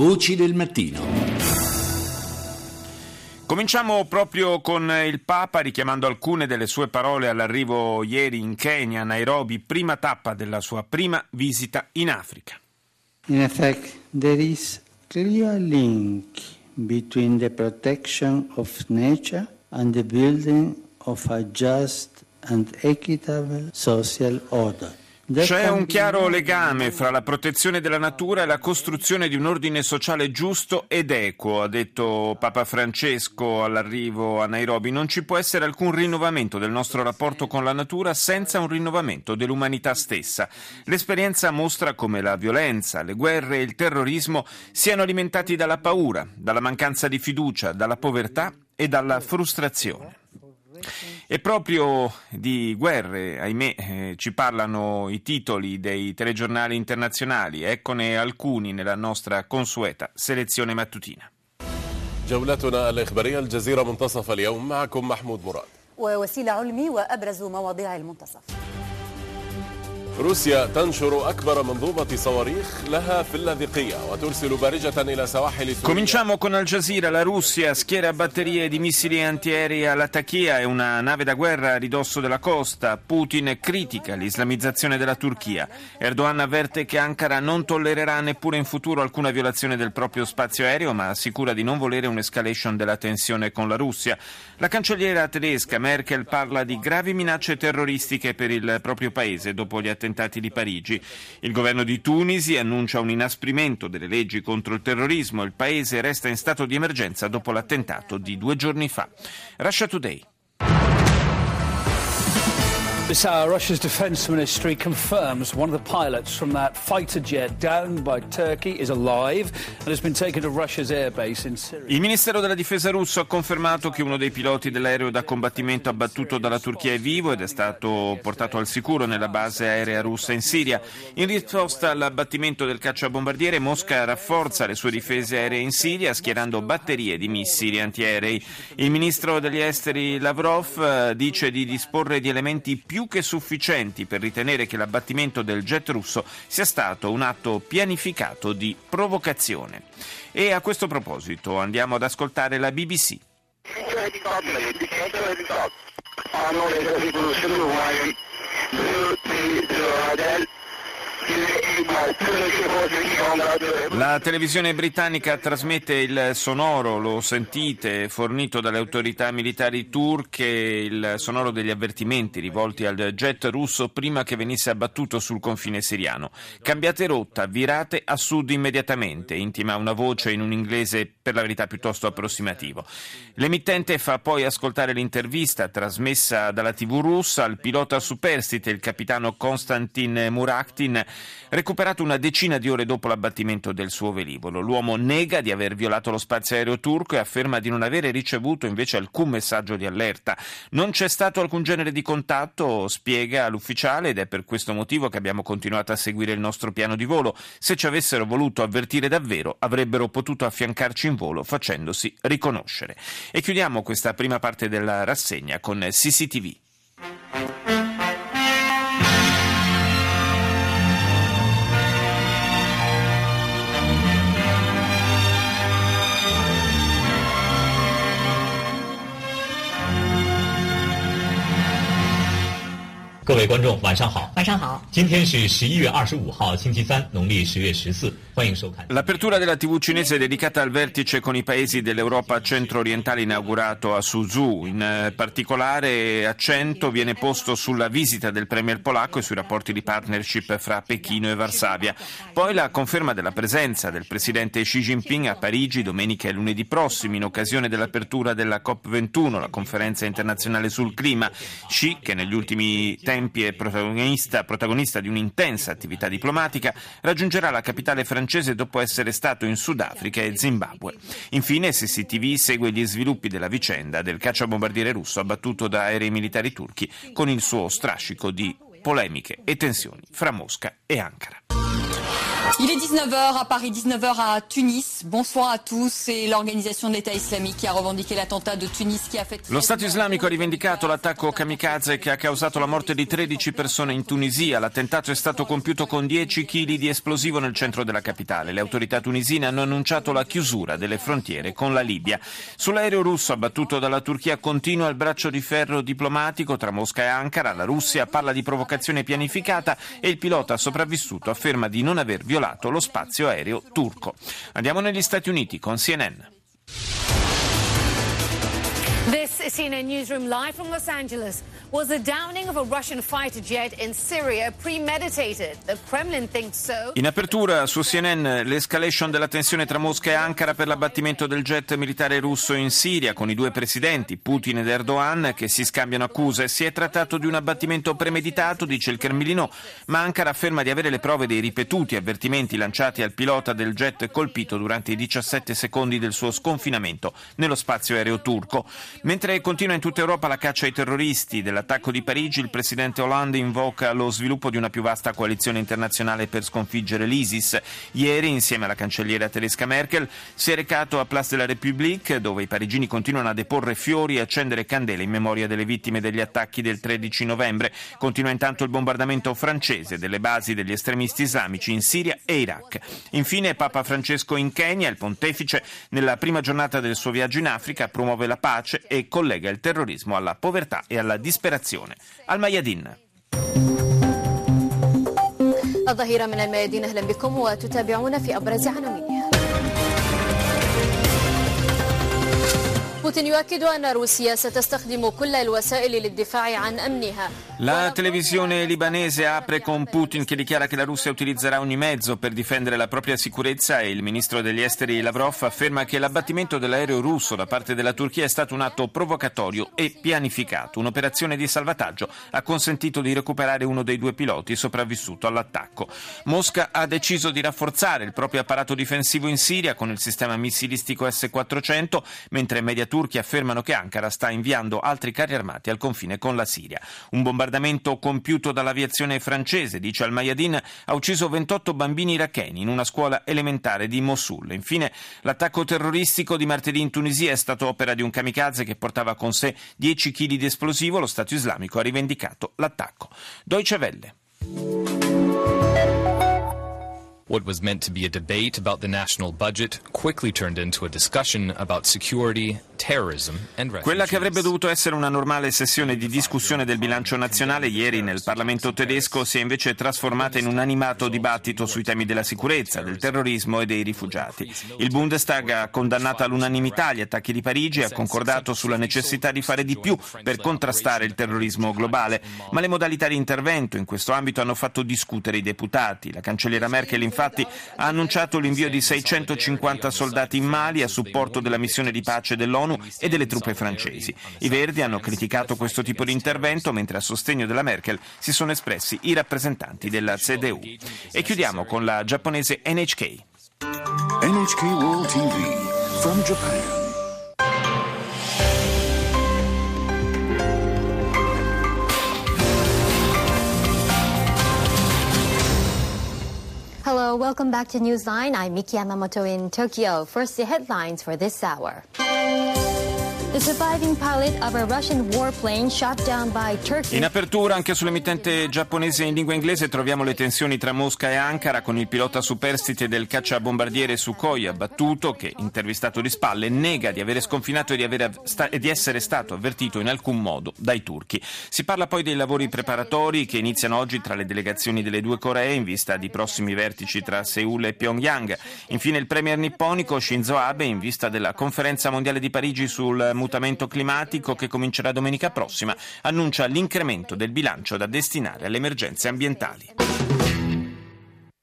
Voci del mattino. Cominciamo proprio con il Papa richiamando alcune delle sue parole all'arrivo ieri in Kenya, Nairobi, prima tappa della sua prima visita in Africa. In effect, there is clear link between the protection of nature and the building of a just and equitable social order. C'è un chiaro legame fra la protezione della natura e la costruzione di un ordine sociale giusto ed equo, ha detto Papa Francesco all'arrivo a Nairobi. Non ci può essere alcun rinnovamento del nostro rapporto con la natura senza un rinnovamento dell'umanità stessa. L'esperienza mostra come la violenza, le guerre e il terrorismo siano alimentati dalla paura, dalla mancanza di fiducia, dalla povertà e dalla frustrazione. E proprio di guerre, ahimè, eh, ci parlano i titoli dei telegiornali internazionali, eccone alcuni nella nostra consueta selezione mattutina. جولتنا الإخبارية الجزيرة منتصف اليوم معكم محمود مراد ووسيلة علمي وأبرز مواضيع المنتصف روسيا تنشر أكبر منظومة صواريخ لها في اللاذقية وترسل بارجة إلى سواحل سوريا Cominciamo con Al Jazeera. La Russia schiera batterie di missili antiaerei alla Tachia e una nave da guerra a ridosso della costa. Putin critica l'islamizzazione della Turchia. Erdogan avverte che Ankara non tollererà neppure in futuro alcuna violazione del proprio spazio aereo, ma assicura di non volere un'escalation della tensione con la Russia. La cancelliera tedesca Merkel parla di gravi minacce terroristiche per il proprio paese dopo gli attentati attentati di Parigi. Il governo di Tunisi annuncia un inasprimento delle leggi contro il terrorismo. Il paese resta in stato di emergenza dopo l'attentato di due giorni fa. Russia Today. This hour, Russia's defense ministry confirms one of the pilots from that fighter jet downed by Turkey is alive and has been taken to Russia's airbase in Syria. Il Ministero della Difesa russo ha confermato che uno dei piloti dell'aereo da combattimento abbattuto dalla Turchia è vivo ed è stato portato al sicuro nella base aerea russa in Siria. In risposta all'abbattimento del cacciabombardiere, Mosca rafforza le sue difese aeree in Siria schierando batterie di missili antiaerei. Il ministro degli esteri Lavrov eh, dice di disporre di elementi più più che sufficienti per ritenere che l'abbattimento del jet russo sia stato un atto pianificato di provocazione. E a questo proposito andiamo ad ascoltare la BBC. La televisione britannica trasmette il sonoro, lo sentite, fornito dalle autorità militari turche, il sonoro degli avvertimenti rivolti al jet russo prima che venisse abbattuto sul confine siriano. Cambiate rotta, virate a sud immediatamente, intima una voce in un inglese per la verità piuttosto approssimativo. L'emittente fa poi ascoltare l'intervista trasmessa dalla TV russa al pilota superstite, il capitano Konstantin Muraktin, recuperato una decina di ore dopo l'abbattimento del suo velivolo. L'uomo nega di aver violato lo spazio aereo turco e afferma di non avere ricevuto invece alcun messaggio di allerta. Non c'è stato alcun genere di contatto, spiega l'ufficiale, ed è per questo motivo che abbiamo continuato a seguire il nostro piano di volo. Se ci avessero voluto avvertire davvero, avrebbero potuto affiancarci in volo facendosi riconoscere. E chiudiamo questa prima parte della rassegna con CCTV. L'apertura della TV cinese è dedicata al vertice con i paesi dell'Europa centro-orientale inaugurato a Suzhou. In eh, particolare accento viene posto sulla visita del premier polacco e sui rapporti di partnership fra Pechino e Varsavia. Poi la conferma della presenza del presidente Xi Jinping a Parigi domenica e lunedì prossimi in occasione dell'apertura della COP21, la conferenza internazionale sul clima. Xi, che negli ultimi tempi è protagonista, protagonista di un'intensa attività diplomatica, raggiungerà la capitale francese dopo essere stato in Sudafrica e Zimbabwe. Infine SCTV segue gli sviluppi della vicenda del cacciabombardiere russo abbattuto da aerei militari turchi con il suo strascico di polemiche e tensioni fra Mosca e Ankara. Il est 19h à Paris, 19h à Tunis. Bonsoir à tous. C'est l'organisation de l'État islamique qui a revendiqué l'attentat de Tunis qui a fait... Lo Stato islamico ha rivendicato l'attacco kamikaze che ha causato la morte di 13 persone in Tunisia. L'attentato è stato compiuto con 10 kg di esplosivo nel centro della capitale. Le autorità tunisine hanno annunciato la chiusura delle frontiere con la Libia. Sull'aereo russo abbattuto dalla Turchia continua il braccio di ferro diplomatico tra Mosca e Ankara. La Russia parla di provocazione pianificata e il pilota sopravvissuto afferma di non aver violato lo spazio aereo turco. Andiamo negli Stati Uniti con CNN. CNN Newsroom live from Los Angeles. Was the downing of a Russian fighter jet in Syria premeditated? The Kremlin thinks so. In apertura su CNN l'escalation della tensione tra Mosca e Ankara per l'abbattimento del jet militare russo in Siria con i due presidenti, Putin ed Erdogan, che si scambiano accuse. Si è trattato di un abbattimento premeditato, dice il Cremlino, ma Ankara afferma di avere le prove dei ripetuti avvertimenti lanciati al pilota del jet colpito durante i 17 secondi del suo sconfinamento nello spazio aereo turco. Mentre continua in tutta Europa la caccia ai terroristi dell'attacco di Parigi, il presidente Hollande invoca lo sviluppo di una più vasta coalizione internazionale per sconfiggere l'ISIS. Ieri, insieme alla cancelliera tedesca Merkel, si è recato a Place de la République, dove i parigini continuano a deporre fiori e accendere candele in memoria delle vittime degli attacchi del 13 novembre. Continua intanto il bombardamento francese delle basi degli estremisti islamici in Siria e Iraq. Infine, Papa Francesco in Kenya, il pontefice, nella prima giornata del suo viaggio in Africa, promuove la pace e collega il terrorismo alla povertà e alla disperazione. Al Mayadin. الظهيرة من الميادين أهلا بكم وتتابعون في أبرز عناوينها بوتين يؤكد أن روسيا ستستخدم كل الوسائل للدفاع عن أمنها La televisione libanese apre con Putin che dichiara che la Russia utilizzerà ogni mezzo per difendere la propria sicurezza e il ministro degli esteri Lavrov afferma che l'abbattimento dell'aereo russo da parte della Turchia è stato un atto provocatorio e pianificato. Un'operazione di salvataggio ha consentito di recuperare uno dei due piloti sopravvissuto all'attacco. Mosca ha deciso di rafforzare il proprio apparato difensivo in Siria con il sistema missilistico S-400, mentre media turchi affermano che Ankara sta inviando altri carri armati al confine con la Siria. Un bombardamento compiuto dall'aviazione francese, dice Al-Mayadin, ha ucciso 28 bambini iracheni in una scuola elementare di Mosul. Infine, l'attacco terroristico di martedì in Tunisia è stato opera di un kamikaze che portava con sé 10 kg di esplosivo. Lo Stato islamico ha rivendicato l'attacco. Deutsche Welle. What was meant to be a debate about the national budget quickly turned into a discussion about security, Quella che avrebbe dovuto essere una normale sessione di discussione del bilancio nazionale ieri nel Parlamento tedesco si è invece trasformata in un animato dibattito sui temi della sicurezza, del terrorismo e dei rifugiati. Il Bundestag ha condannato all'unanimità gli attacchi di Parigi e ha concordato sulla necessità di fare di più per contrastare il terrorismo globale, ma le modalità di intervento in questo ambito hanno fatto discutere i deputati. La cancelliera Merkel infatti ha annunciato l'invio di 650 soldati in Mali a supporto della missione di pace dell'ONU e delle truppe francesi. I Verdi hanno criticato questo tipo di intervento, mentre a sostegno della Merkel si sono espressi i rappresentanti della CDU. E chiudiamo con la giapponese NHK. NHK World TV from Japan. Welcome back to Newsline. I'm Miki Yamamoto in Tokyo. First, the headlines for this hour. In apertura, anche sull'emittente giapponese in lingua inglese, troviamo le tensioni tra Mosca e Ankara con il pilota superstite del cacciabombardiere Sukhoi abbattuto che, intervistato di spalle, nega di avere sconfinato e di, avere sta- e di essere stato avvertito in alcun modo dai turchi. Si parla poi dei lavori preparatori che iniziano oggi tra le delegazioni delle due Coree in vista di prossimi vertici tra Seul e Pyongyang. Infine il premier nipponico Shinzo Abe in vista della conferenza mondiale di Parigi sul mutamento climatico che comincerà domenica prossima, annuncia l'incremento del bilancio da destinare alle emergenze ambientali.